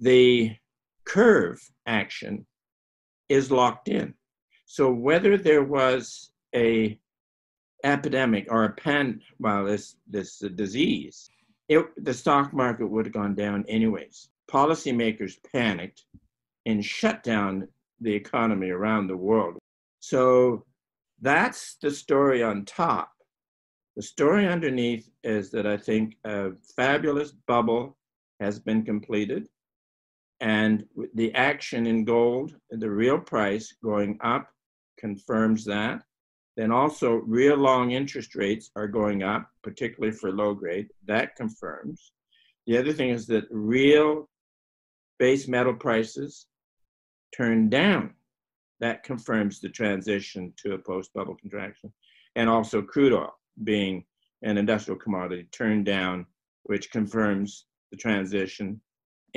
the curve action is locked in. So whether there was a epidemic or a pan, well, this this disease, it, the stock market would have gone down anyways. Policymakers panicked and shut down the economy around the world. So that's the story on top. The story underneath is that I think a fabulous bubble has been completed, and the action in gold, the real price going up, confirms that. Then also, real long interest rates are going up, particularly for low grade. That confirms. The other thing is that real base metal prices turn down. That confirms the transition to a post bubble contraction. And also, crude oil being an industrial commodity turned down, which confirms the transition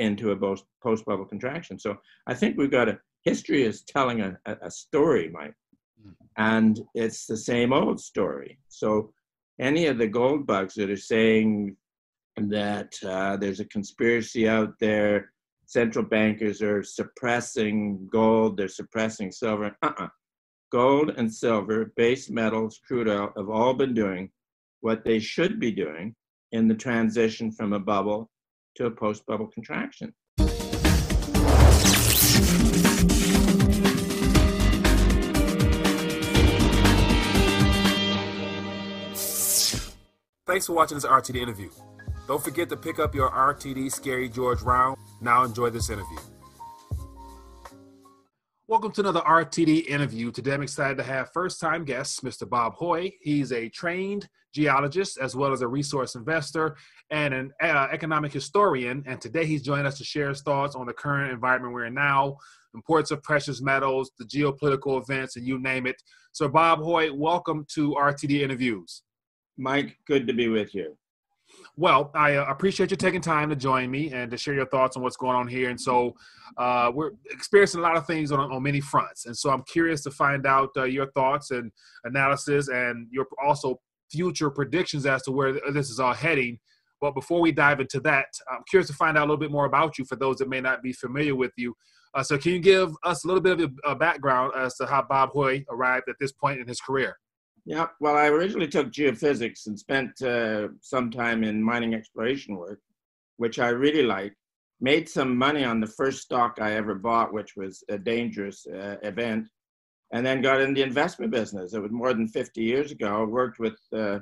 into a post bubble contraction. So I think we've got a history is telling a, a story, Mike, mm-hmm. and it's the same old story. So any of the gold bugs that are saying that uh, there's a conspiracy out there, central bankers are suppressing gold, they're suppressing silver. Uh-uh. Gold and silver, base metals, crude oil have all been doing what they should be doing in the transition from a bubble to a post bubble contraction. Thanks for watching this RTD interview. Don't forget to pick up your RTD Scary George round. Now enjoy this interview. Welcome to another RTD interview. Today I'm excited to have first time guest, Mr. Bob Hoye. He's a trained geologist as well as a resource investor and an uh, economic historian. And today he's joining us to share his thoughts on the current environment we're in now, importance of precious metals, the geopolitical events, and you name it. So, Bob Hoye, welcome to RTD interviews. Mike, good to be with you. Well, I uh, appreciate you taking time to join me and to share your thoughts on what's going on here. And so, uh, we're experiencing a lot of things on, on many fronts. And so, I'm curious to find out uh, your thoughts and analysis and your also future predictions as to where this is all heading. But before we dive into that, I'm curious to find out a little bit more about you for those that may not be familiar with you. Uh, so, can you give us a little bit of a background as to how Bob Hoye arrived at this point in his career? Yeah, well, I originally took geophysics and spent uh, some time in mining exploration work, which I really liked. Made some money on the first stock I ever bought, which was a dangerous uh, event, and then got in the investment business. It was more than 50 years ago. I worked with uh,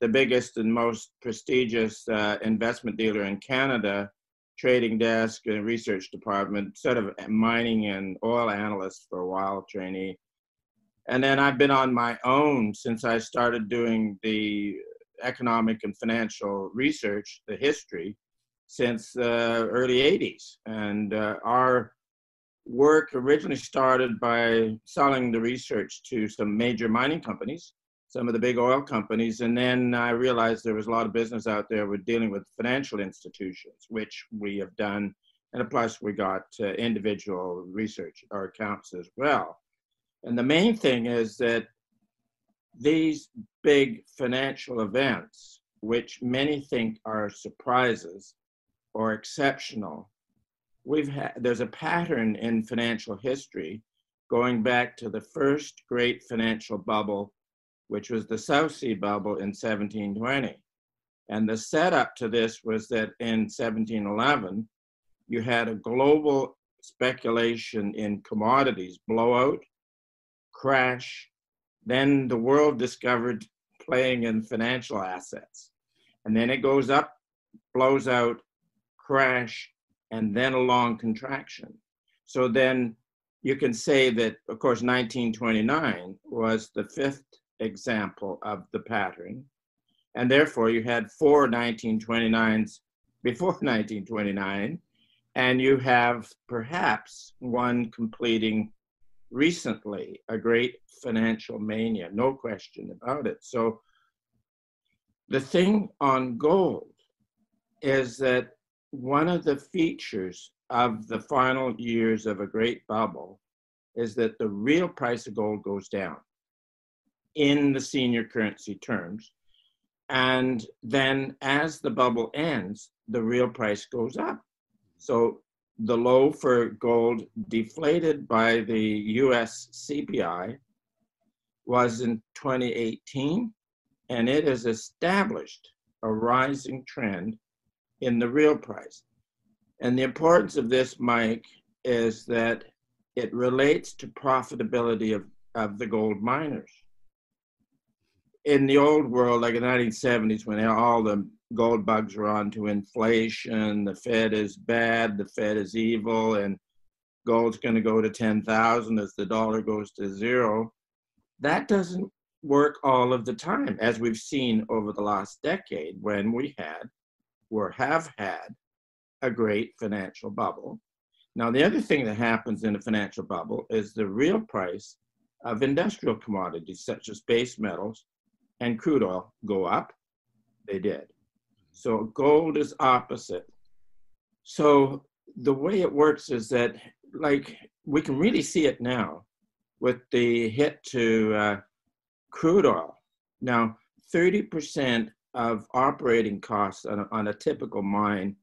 the biggest and most prestigious uh, investment dealer in Canada, trading desk and research department, sort of mining and oil analyst for a while, trainee and then I've been on my own since I started doing the economic and financial research, the history, since the early 80s. And uh, our work originally started by selling the research to some major mining companies, some of the big oil companies. And then I realized there was a lot of business out there with dealing with financial institutions, which we have done. And plus, we got uh, individual research or accounts as well. And the main thing is that these big financial events, which many think are surprises or exceptional, we've had there's a pattern in financial history going back to the first great financial bubble, which was the South Sea bubble in 1720. And the setup to this was that in 1711, you had a global speculation in commodities blowout crash. Then the world discovered playing in financial assets. And then it goes up, blows out, crash, and then a long contraction. So then you can say that, of course, 1929 was the fifth example of the pattern. And therefore, you had four 1929s before 1929, and you have perhaps one completing recently a great financial mania, no question about it. So the thing on gold is that one of the features of the final years of a great bubble is that the real price of gold goes down in the senior currency terms. And then as the bubble ends, the real price goes up. So the low for gold deflated by the US CPI was in 2018, and it has established a rising trend in the real price. And the importance of this, Mike, is that it relates to profitability of, of the gold miners. In the old world, like in the 1970s, when all the gold bugs were on to inflation, the Fed is bad, the Fed is evil, and gold's going to go to 10,000 as the dollar goes to zero. That doesn't work all of the time, as we've seen over the last decade when we had or have had a great financial bubble. Now, the other thing that happens in a financial bubble is the real price of industrial commodities such as base metals and crude oil go up. They did. So gold is opposite. So the way it works is that, like, we can really see it now with the hit to uh, crude oil. Now, 30% of operating costs on a, on a typical mine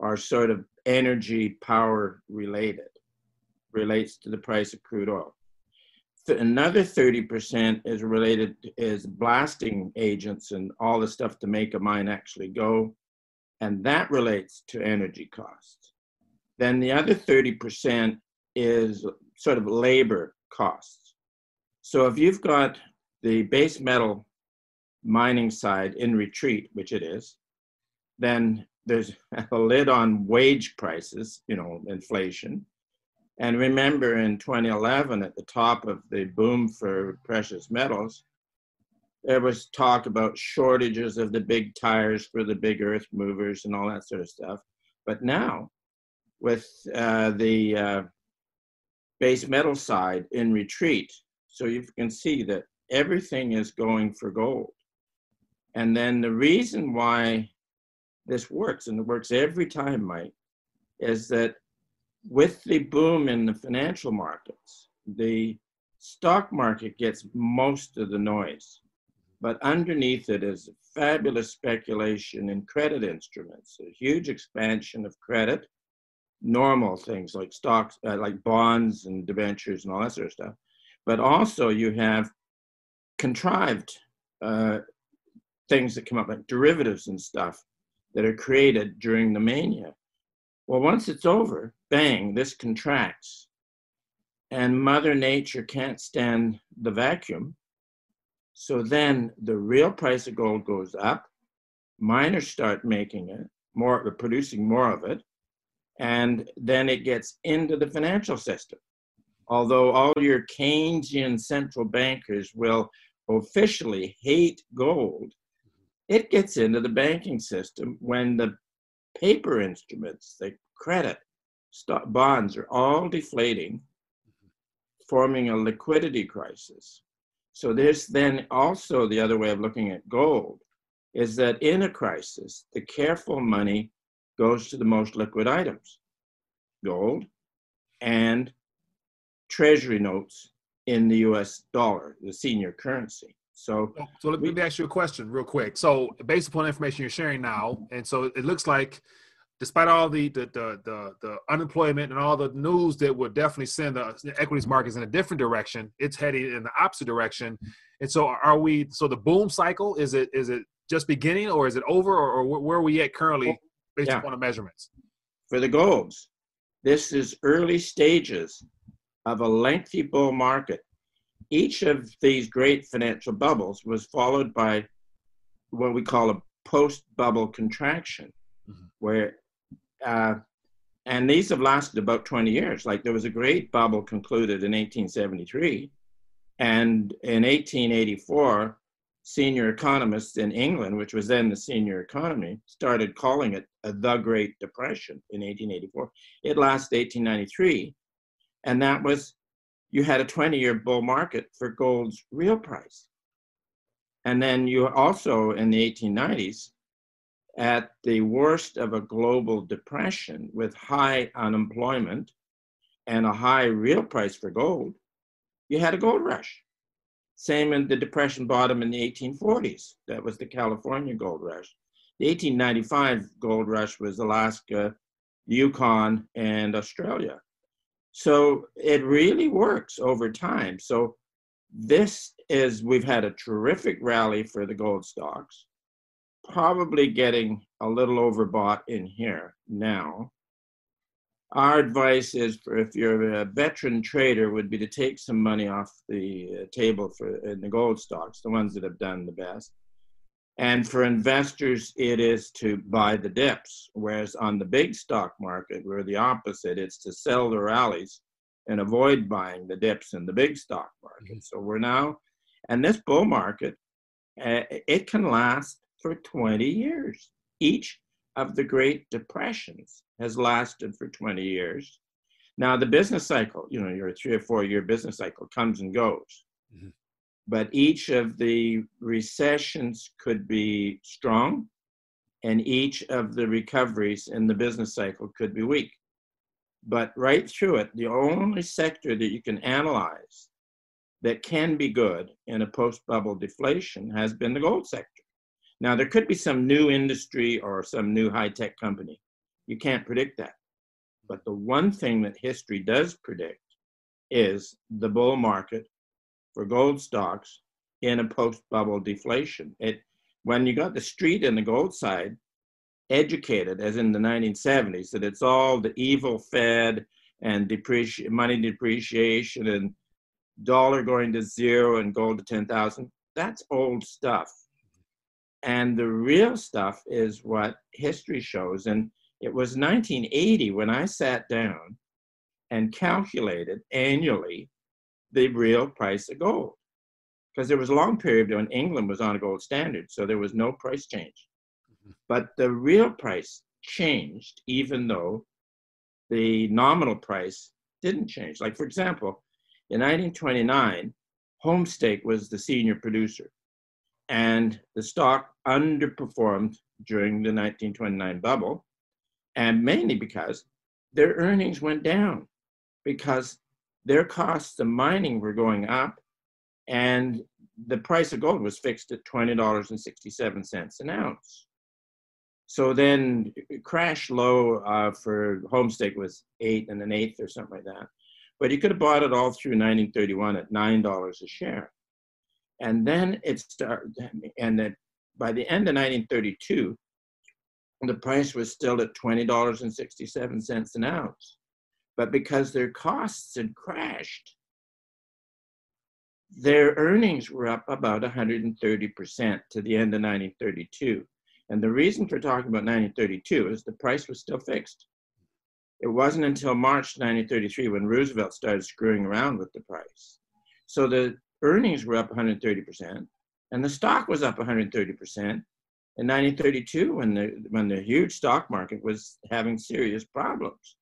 are sort of energy power related, relates to the price of crude oil. Another 30% is related is blasting agents and all the stuff to make a mine actually go, and that relates to energy costs. Then the other 30% is sort of labor costs. So if you've got the base metal mining side in retreat, which it is, then there's a lid on wage prices, you know, inflation. And remember in 2011, at the top of the boom for precious metals, there was talk about shortages of the big tires for the big earth movers and all that sort of stuff. But now, with uh, the uh, base metal side in retreat, so you can see that everything is going for gold. And then the reason why this works, and it works every time, Mike, is that with the boom in the financial markets, the stock market gets most of the noise. But underneath it is fabulous speculation in credit instruments, a huge expansion of credit, normal things like stocks, uh, like bonds and debentures and all that sort of stuff. But also you have contrived uh, things that come up like derivatives and stuff that are created during the mania. Well, once it's over, bang, this contracts. And Mother Nature can't stand the vacuum. So then the real price of gold goes up. Miners start making it, more producing more of it, and then it gets into the financial system. Although all your Keynesian central bankers will officially hate gold, it gets into the banking system when the paper instruments, the credit, stock, bonds are all deflating, forming a liquidity crisis. So there's then also the other way of looking at gold is that in a crisis, the careful money goes to the most liquid items, gold and treasury notes in the US dollar, the senior currency. So, oh, so let me ask you a question real quick. So, based upon the information you're sharing now, and so it looks like, despite all the the the the, the unemployment and all the news that would definitely send the equities markets in a different direction, it's heading in the opposite direction. And so, are we? So, the boom cycle is it is it just beginning, or is it over, or, or where are we at currently, based yeah. upon the measurements? For the golds, this is early stages of a lengthy bull market each of these great financial bubbles was followed by what we call a post-bubble contraction, mm-hmm. where uh, and these have lasted about 20 years. Like there was a great bubble concluded in 1873, and in 1884, senior economists in England, which was then the senior economy, started calling it the Great Depression in 1884. It lasted 1893, and that was you had a 20 year bull market for gold's real price. And then you also in the 1890s, at the worst of a global depression with high unemployment and a high real price for gold, you had a gold rush. Same in the depression bottom in the 1840s. That was the California gold rush. The 1895 gold rush was Alaska Yukon, and Australia. So it really works over time. So this is, we've had a terrific rally for the gold stocks, probably getting a little overbought in here now. Our advice is for if you're a veteran trader would be to take some money off the table for in the gold stocks, the ones that have done the best. And for investors, it is to buy the dips. Whereas on the big stock market, we're the opposite. It's to sell the rallies and avoid buying the dips in the big stock market. Mm-hmm. So we're now, and this bull market, uh, it can last for 20 years. Each of the Great Depressions has lasted for 20 years. Now, the business cycle, you know, your three or four year business cycle comes and goes. Mm-hmm. But each of the recessions could be strong, and each of the recoveries in the business cycle could be weak. But right through it, the only sector that you can analyze that can be good in a post bubble deflation has been the gold sector. Now, there could be some new industry or some new high tech company. You can't predict that. But the one thing that history does predict is the bull market for gold stocks in a post bubble deflation. It, when you got the street and the gold side educated, as in the 1970s, that it's all the evil Fed and depreci- money depreciation and dollar going to zero and gold to 10,000, that's old stuff. And the real stuff is what history shows. And it was 1980 when I sat down and calculated annually the real price of gold. Because there was a long period when England was on a gold standard, so there was no price change. Mm-hmm. But the real price changed, even though the nominal price didn't change. Like, for example, in 1929, Homestake was the senior producer, and the stock underperformed during the 1929 bubble, and mainly because their earnings went down because their costs of mining were going up and the price of gold was fixed at $20.67 an ounce. So then crash low uh, for Homestake was eight and an eighth or something like that. But you could have bought it all through 1931 at $9 a share. And then it started, and then by the end of 1932, the price was still at $20.67 an ounce but because their costs had crashed, their earnings were up about 130% to the end of 1932. And the reason for talking about 1932 is the price was still fixed. It wasn't until March 1933 when Roosevelt started screwing around with the price. So the earnings were up 130%, and the stock was up 130% in 1932 when the, when the huge stock market was having serious problems.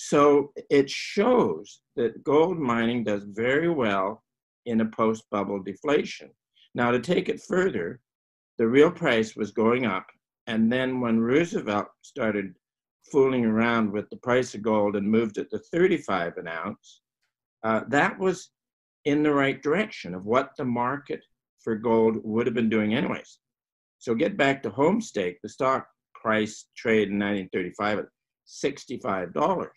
So it shows that gold mining does very well in a post bubble deflation. Now, to take it further, the real price was going up. And then when Roosevelt started fooling around with the price of gold and moved it to 35 an ounce, uh, that was in the right direction of what the market for gold would have been doing, anyways. So get back to Homestake, the stock price trade in 1935 at $65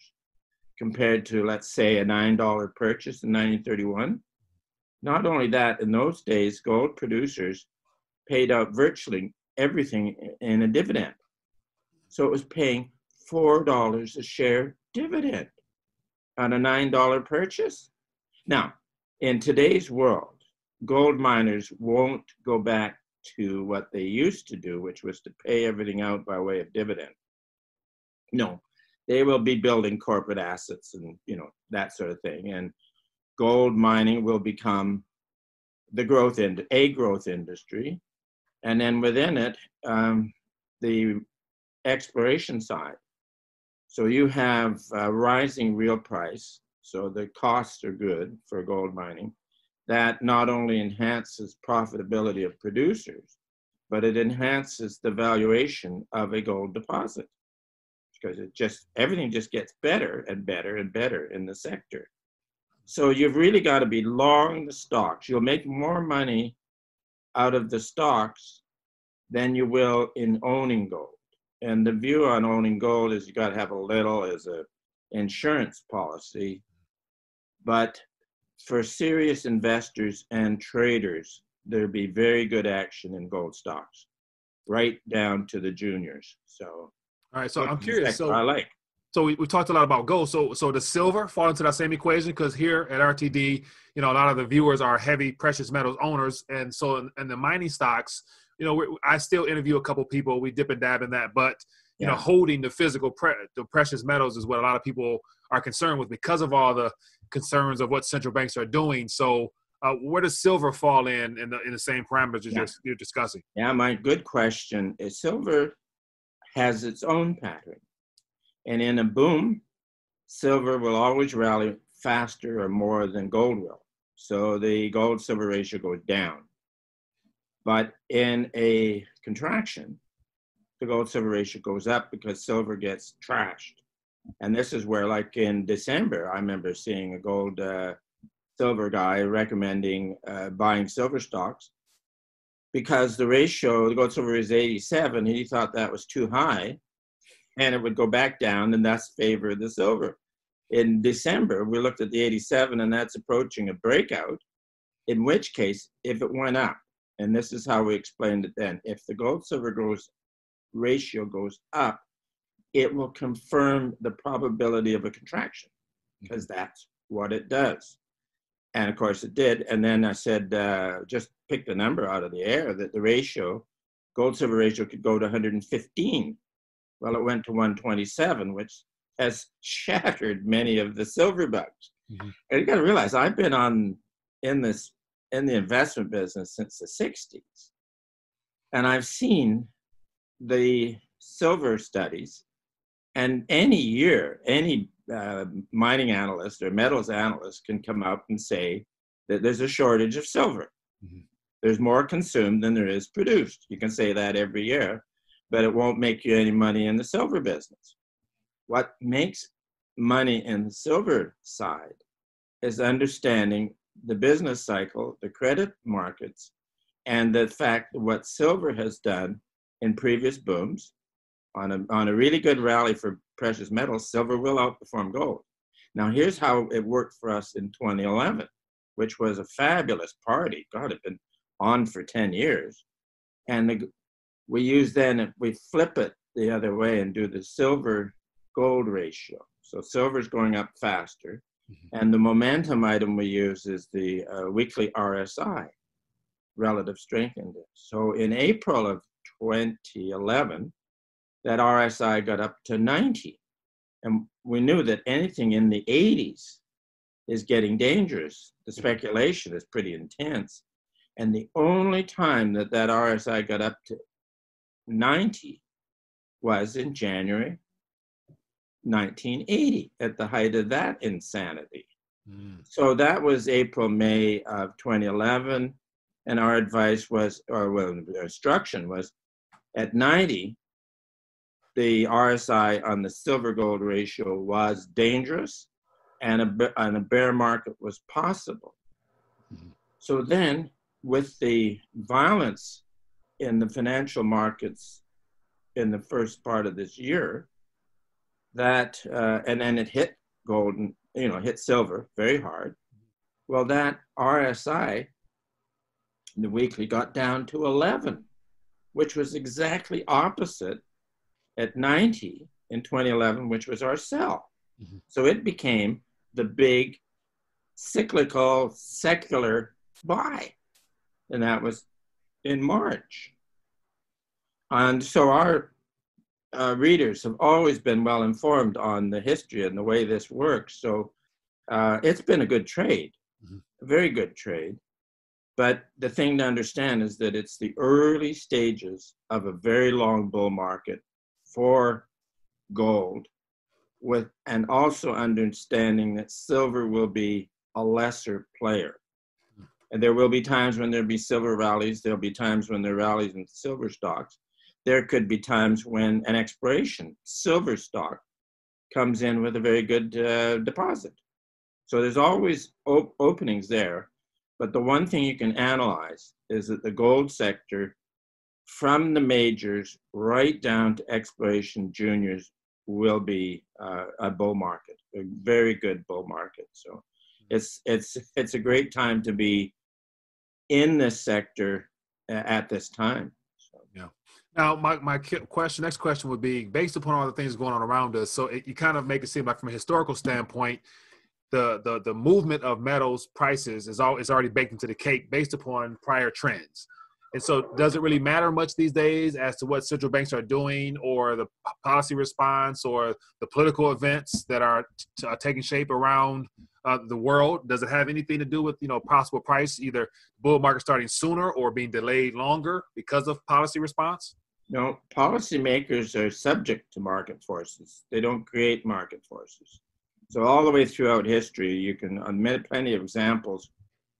compared to, let's say, a $9 purchase in 1931. Not only that, in those days, gold producers paid out virtually everything in a dividend. So it was paying $4 a share dividend on a $9 purchase. Now, in today's world, gold miners won't go back to what they used to do, which was to pay everything out by way of dividend. No, they will be building corporate assets and you know that sort of thing. And gold mining will become the growth in a growth industry, and then within it, um, the exploration side. So you have a rising real price, so the costs are good for gold mining. That not only enhances profitability of producers, but it enhances the valuation of a gold deposit because it just everything just gets better and better and better in the sector. So you've really got to be long the stocks. You'll make more money out of the stocks than you will in owning gold. and the view on owning gold is you got to have a little as a insurance policy, but for serious investors and traders, there'd be very good action in gold stocks, right down to the juniors. So, all right. So I'm curious. So I like. So we, we talked a lot about gold. So so does silver fall into that same equation? Because here at RTD, you know, a lot of the viewers are heavy precious metals owners, and so in, in the mining stocks, you know, I still interview a couple people. We dip and dab in that, but you yeah. know, holding the physical pre- the precious metals is what a lot of people are concerned with because of all the concerns of what central banks are doing. So uh, where does silver fall in in the, in the same parameters yeah. you're, you're discussing? Yeah, my good question is silver has its own pattern. And in a boom, silver will always rally faster or more than gold will. So the gold silver ratio goes down. But in a contraction, the gold silver ratio goes up because silver gets trashed. And this is where, like in December, I remember seeing a gold uh, silver guy recommending uh, buying silver stocks because the ratio, the gold silver is 87. and He thought that was too high and it would go back down, and that's favor the silver. In December, we looked at the 87, and that's approaching a breakout. In which case, if it went up, and this is how we explained it then, if the gold silver goes ratio goes up, it will confirm the probability of a contraction because that's what it does. And of course it did. And then I said, uh, just pick the number out of the air that the ratio, gold silver ratio could go to 115 well, it went to 127, which has shattered many of the silver bugs. Mm-hmm. And you got to realize I've been on in this in the investment business since the 60s, and I've seen the silver studies. And any year, any uh, mining analyst or metals analyst can come up and say that there's a shortage of silver. Mm-hmm. There's more consumed than there is produced. You can say that every year but it won't make you any money in the silver business. What makes money in the silver side is understanding the business cycle, the credit markets, and the fact that what silver has done in previous booms, on a, on a really good rally for precious metals, silver will outperform gold. Now, here's how it worked for us in 2011, which was a fabulous party. God, it had been on for 10 years. And the, we use then, we flip it the other way and do the silver gold ratio. So silver is going up faster. Mm-hmm. And the momentum item we use is the uh, weekly RSI, relative strength index. So in April of 2011, that RSI got up to 90. And we knew that anything in the 80s is getting dangerous. The speculation is pretty intense. And the only time that that RSI got up to 90 was in January 1980 at the height of that insanity. Mm. So that was April, May of 2011. And our advice was, or well, our instruction was at 90, the RSI on the silver gold ratio was dangerous and a, and a bear market was possible. Mm-hmm. So then, with the violence in the financial markets in the first part of this year that uh, and then it hit gold and you know hit silver very hard well that rsi the weekly got down to 11 which was exactly opposite at 90 in 2011 which was our sell mm-hmm. so it became the big cyclical secular buy and that was in March. And so our uh, readers have always been well informed on the history and the way this works. So uh, it's been a good trade, mm-hmm. a very good trade. But the thing to understand is that it's the early stages of a very long bull market for gold, with and also understanding that silver will be a lesser player. And there will be times when there'll be silver rallies. There'll be times when there are rallies in silver stocks. There could be times when an exploration silver stock comes in with a very good uh, deposit. So there's always op- openings there. But the one thing you can analyze is that the gold sector from the majors right down to exploration juniors will be uh, a bull market, a very good bull market. So it's it's it's a great time to be in this sector at this time. So. Yeah. Now, my, my question, next question would be based upon all the things going on around us. So it, you kind of make it seem like from a historical standpoint, the, the, the movement of metals prices is all is already baked into the cake based upon prior trends. And so, does it really matter much these days as to what central banks are doing, or the policy response, or the political events that are, t- are taking shape around uh, the world? Does it have anything to do with you know possible price, either bull market starting sooner or being delayed longer because of policy response? No, policymakers are subject to market forces. They don't create market forces. So all the way throughout history, you can admit plenty of examples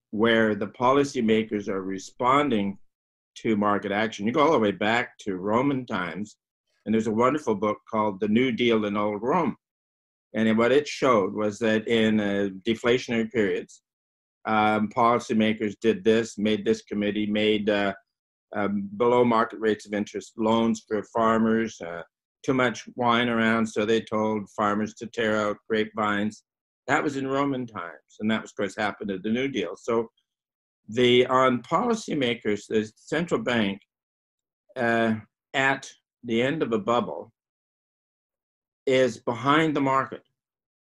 where the policymakers are responding to market action. You go all the way back to Roman times, and there's a wonderful book called The New Deal in Old Rome. And what it showed was that in uh, deflationary periods, um, policymakers did this, made this committee, made uh, um, below market rates of interest loans for farmers, uh, too much wine around, so they told farmers to tear out grapevines. That was in Roman times, and that was, of course, happened at the New Deal. So the on policymakers, the central bank uh, at the end of a bubble is behind the market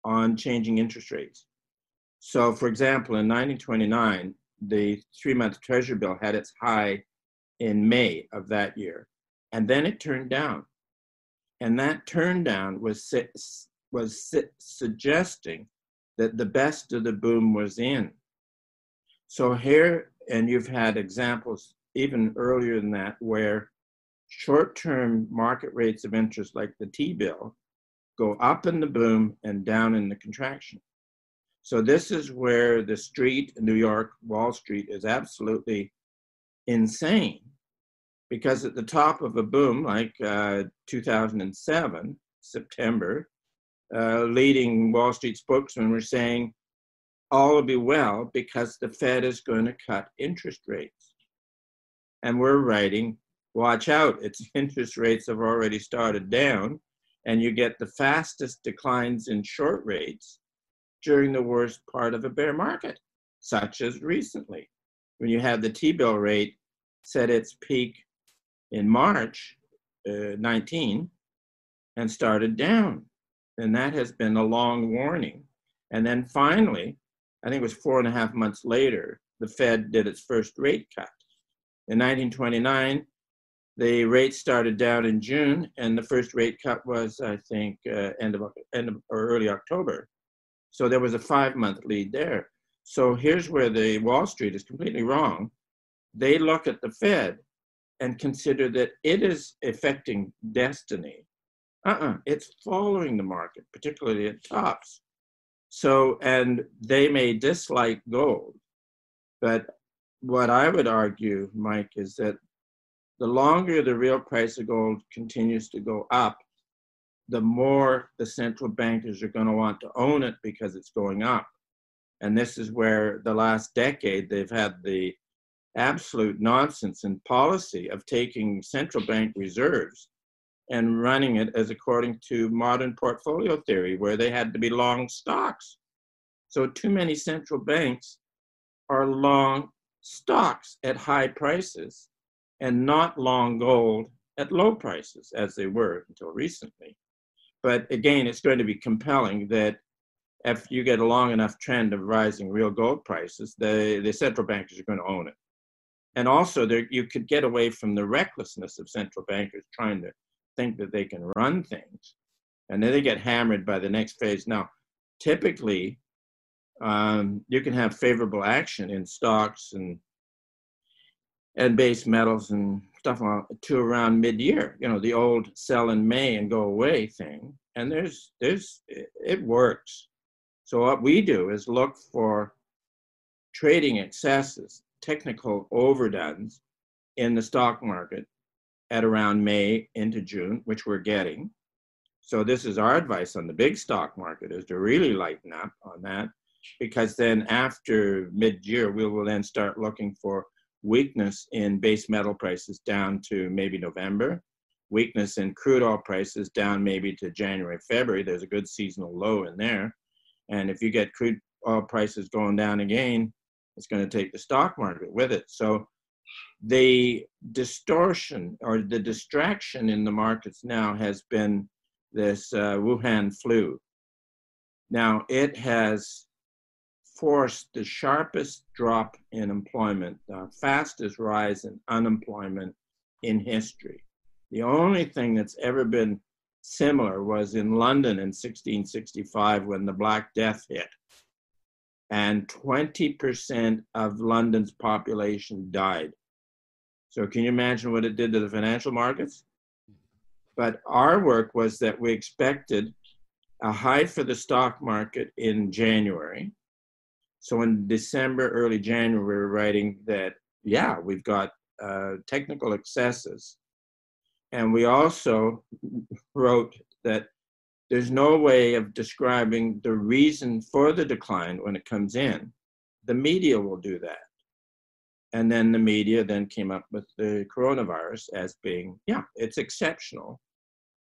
on changing interest rates. So, for example, in 1929, the three-month Treasury bill had its high in May of that year, and then it turned down, and that turn down was was suggesting that the best of the boom was in. So here, and you've had examples even earlier than that, where short-term market rates of interest, like the T-bill, go up in the boom and down in the contraction. So this is where the street, New York, Wall Street, is absolutely insane, because at the top of a boom like uh, 2007, September, uh, leading Wall Street spokesmen were saying all will be well because the Fed is going to cut interest rates. And we're writing, watch out, its interest rates have already started down, and you get the fastest declines in short rates during the worst part of a bear market, such as recently, when you have the T bill rate set its peak in March uh, 19 and started down. And that has been a long warning. And then finally, I think it was four and a half months later, the Fed did its first rate cut. In 1929, the rate started down in June, and the first rate cut was, I think, uh, end of end of or early October. So there was a five-month lead there. So here's where the Wall Street is completely wrong. They look at the Fed and consider that it is affecting destiny. Uh-uh, it's following the market, particularly at tops. So, and they may dislike gold, but what I would argue, Mike, is that the longer the real price of gold continues to go up, the more the central bankers are going to want to own it because it's going up. And this is where the last decade they've had the absolute nonsense in policy of taking central bank reserves and running it as according to modern portfolio theory, where they had to be long stocks. So, too many central banks are long stocks at high prices and not long gold at low prices, as they were until recently. But again, it's going to be compelling that if you get a long enough trend of rising real gold prices, the, the central bankers are going to own it. And also, there, you could get away from the recklessness of central bankers trying to think that they can run things, and then they get hammered by the next phase. Now, typically, um, you can have favorable action in stocks and and base metals and stuff to around mid-year. You know, the old sell in May and go away thing. And there's there's it works. So what we do is look for trading excesses, technical overdones in the stock market at around May into June, which we're getting. So this is our advice on the big stock market is to really lighten up on that because then after mid-year we will then start looking for weakness in base metal prices down to maybe November, weakness in crude oil prices down maybe to January, February. There's a good seasonal low in there. And if you get crude oil prices going down again, it's going to take the stock market with it. So the distortion or the distraction in the markets now has been this uh, Wuhan flu. Now, it has forced the sharpest drop in employment, the fastest rise in unemployment in history. The only thing that's ever been similar was in London in 1665 when the Black Death hit. And 20% of London's population died. So, can you imagine what it did to the financial markets? But our work was that we expected a high for the stock market in January. So, in December, early January, we were writing that, yeah, we've got uh, technical excesses and we also wrote that there's no way of describing the reason for the decline when it comes in. The media will do that. And then the media then came up with the coronavirus as being, yeah, it's exceptional.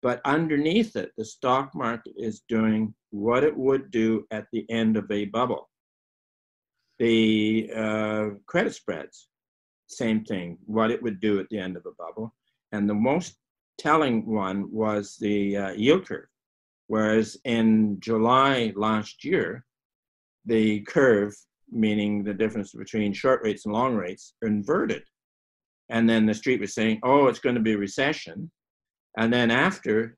But underneath it, the stock market is doing what it would do at the end of a bubble. The uh, credit spreads, same thing, what it would do at the end of a bubble. And the most telling one was the uh, yield curve. Whereas in July last year, the curve, meaning the difference between short rates and long rates, inverted. And then the street was saying, oh, it's going to be recession. And then after,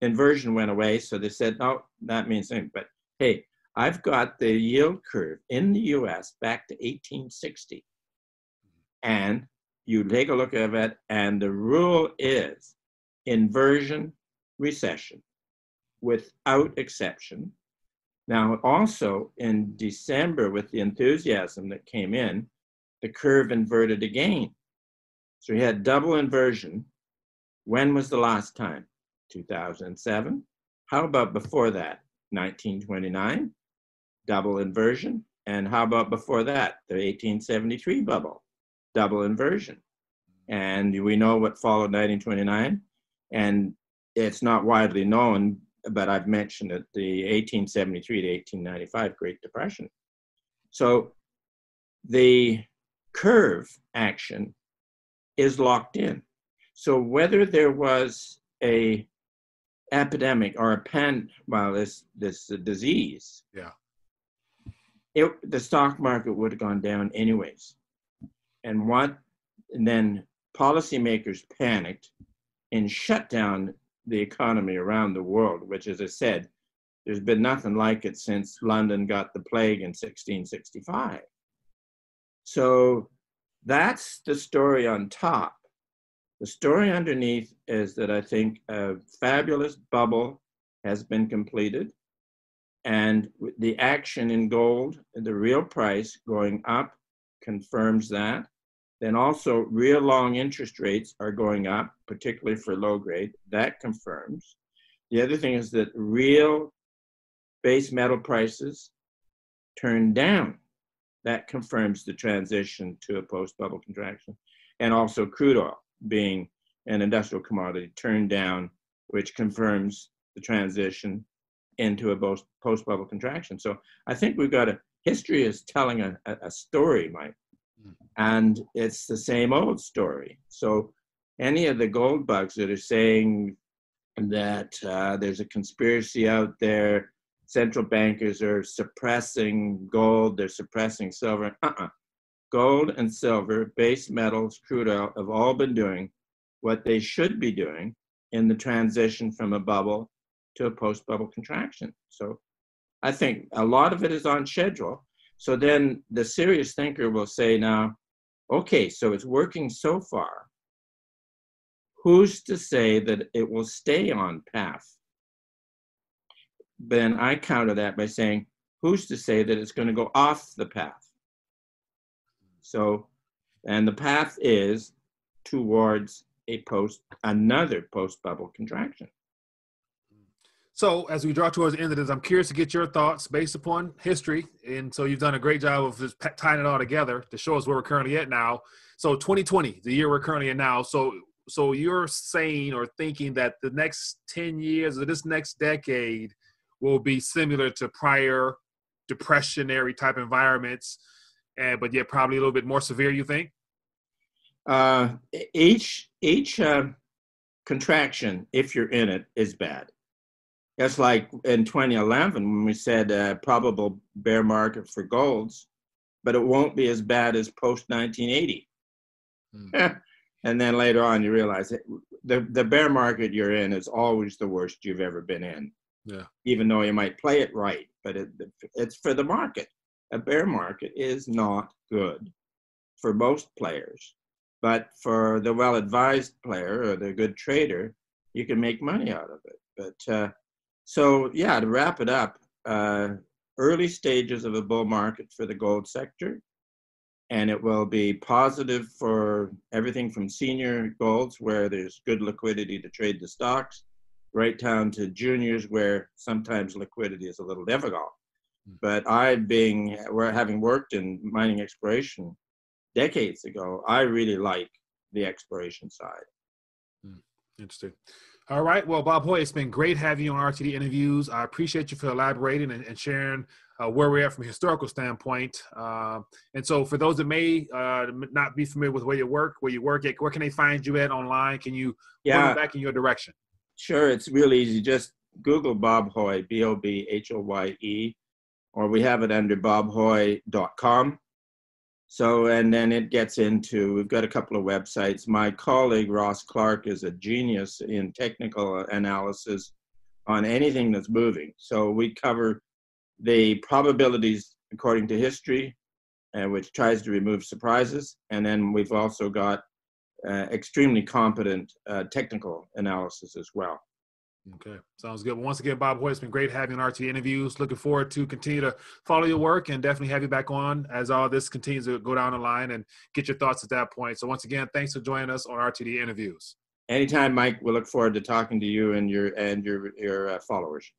inversion went away. So they said, oh, that means nothing. But hey, I've got the yield curve in the US back to 1860. And you take a look at it, and the rule is inversion recession without exception. Now, also in December, with the enthusiasm that came in, the curve inverted again. So you had double inversion. When was the last time? 2007. How about before that? 1929, double inversion. And how about before that? The 1873 bubble double inversion. And we know what followed 1929. And it's not widely known, but I've mentioned it the 1873 to 1895 Great Depression. So the curve action is locked in. So whether there was a epidemic or a pan, well, this this disease, yeah, it, the stock market would have gone down anyways and what and then policymakers panicked and shut down the economy around the world, which, as I said, there's been nothing like it since London got the plague in 1665. So that's the story on top. The story underneath is that I think a fabulous bubble has been completed, and the action in gold, the real price going up, confirms that. Then also real long interest rates are going up, particularly for low grade. That confirms. The other thing is that real base metal prices turn down. That confirms the transition to a post bubble contraction. And also crude oil being an industrial commodity turned down, which confirms the transition into a post bubble contraction. So I think we've got a history is telling a, a story, Mike. And it's the same old story. So, any of the gold bugs that are saying that uh, there's a conspiracy out there, central bankers are suppressing gold, they're suppressing silver. Uh-uh. Gold and silver, base metals, crude oil have all been doing what they should be doing in the transition from a bubble to a post bubble contraction. So I think a lot of it is on schedule. So then the serious thinker will say, now, okay, so it's working so far. Who's to say that it will stay on path? Then I counter that by saying, who's to say that it's going to go off the path? So, and the path is towards a post, another post bubble contraction. So, as we draw towards the end of this, I'm curious to get your thoughts based upon history. And so, you've done a great job of just tying it all together to show us where we're currently at now. So, 2020, the year we're currently in now. So, so you're saying or thinking that the next 10 years or this next decade will be similar to prior depressionary type environments, and but yet probably a little bit more severe. You think? Uh, each each uh, contraction, if you're in it, is bad. It's like in 2011 when we said uh, probable bear market for golds, but it won't be as bad as post 1980. Hmm. and then later on, you realize the the bear market you're in is always the worst you've ever been in. Yeah. Even though you might play it right, but it, it's for the market. A bear market is not good for most players, but for the well-advised player or the good trader, you can make money out of it. But uh, so, yeah, to wrap it up, uh, early stages of a bull market for the gold sector, and it will be positive for everything from senior golds, where there's good liquidity to trade the stocks, right down to juniors, where sometimes liquidity is a little difficult. Hmm. But I, being having worked in mining exploration decades ago, I really like the exploration side. Hmm. Interesting. All right. Well, Bob Hoye, it's been great having you on RTD interviews. I appreciate you for elaborating and, and sharing uh, where we're at from a historical standpoint. Uh, and so, for those that may uh, not be familiar with where you work, where you work at, where can they find you at online? Can you yeah. point back in your direction? Sure. It's really easy. Just Google Bob Hoye, B O B H O Y E, or we have it under bobhoye.com. So, and then it gets into, we've got a couple of websites. My colleague, Ross Clark, is a genius in technical analysis on anything that's moving. So we cover the probabilities according to history, uh, which tries to remove surprises. And then we've also got uh, extremely competent uh, technical analysis as well. Okay, sounds good. Well, once again, Bob Hoye, it's been great having RT interviews. Looking forward to continue to follow your work and definitely have you back on as all this continues to go down the line and get your thoughts at that point. So once again, thanks for joining us on RTD interviews. Anytime, Mike. We look forward to talking to you and your and your your uh, followers.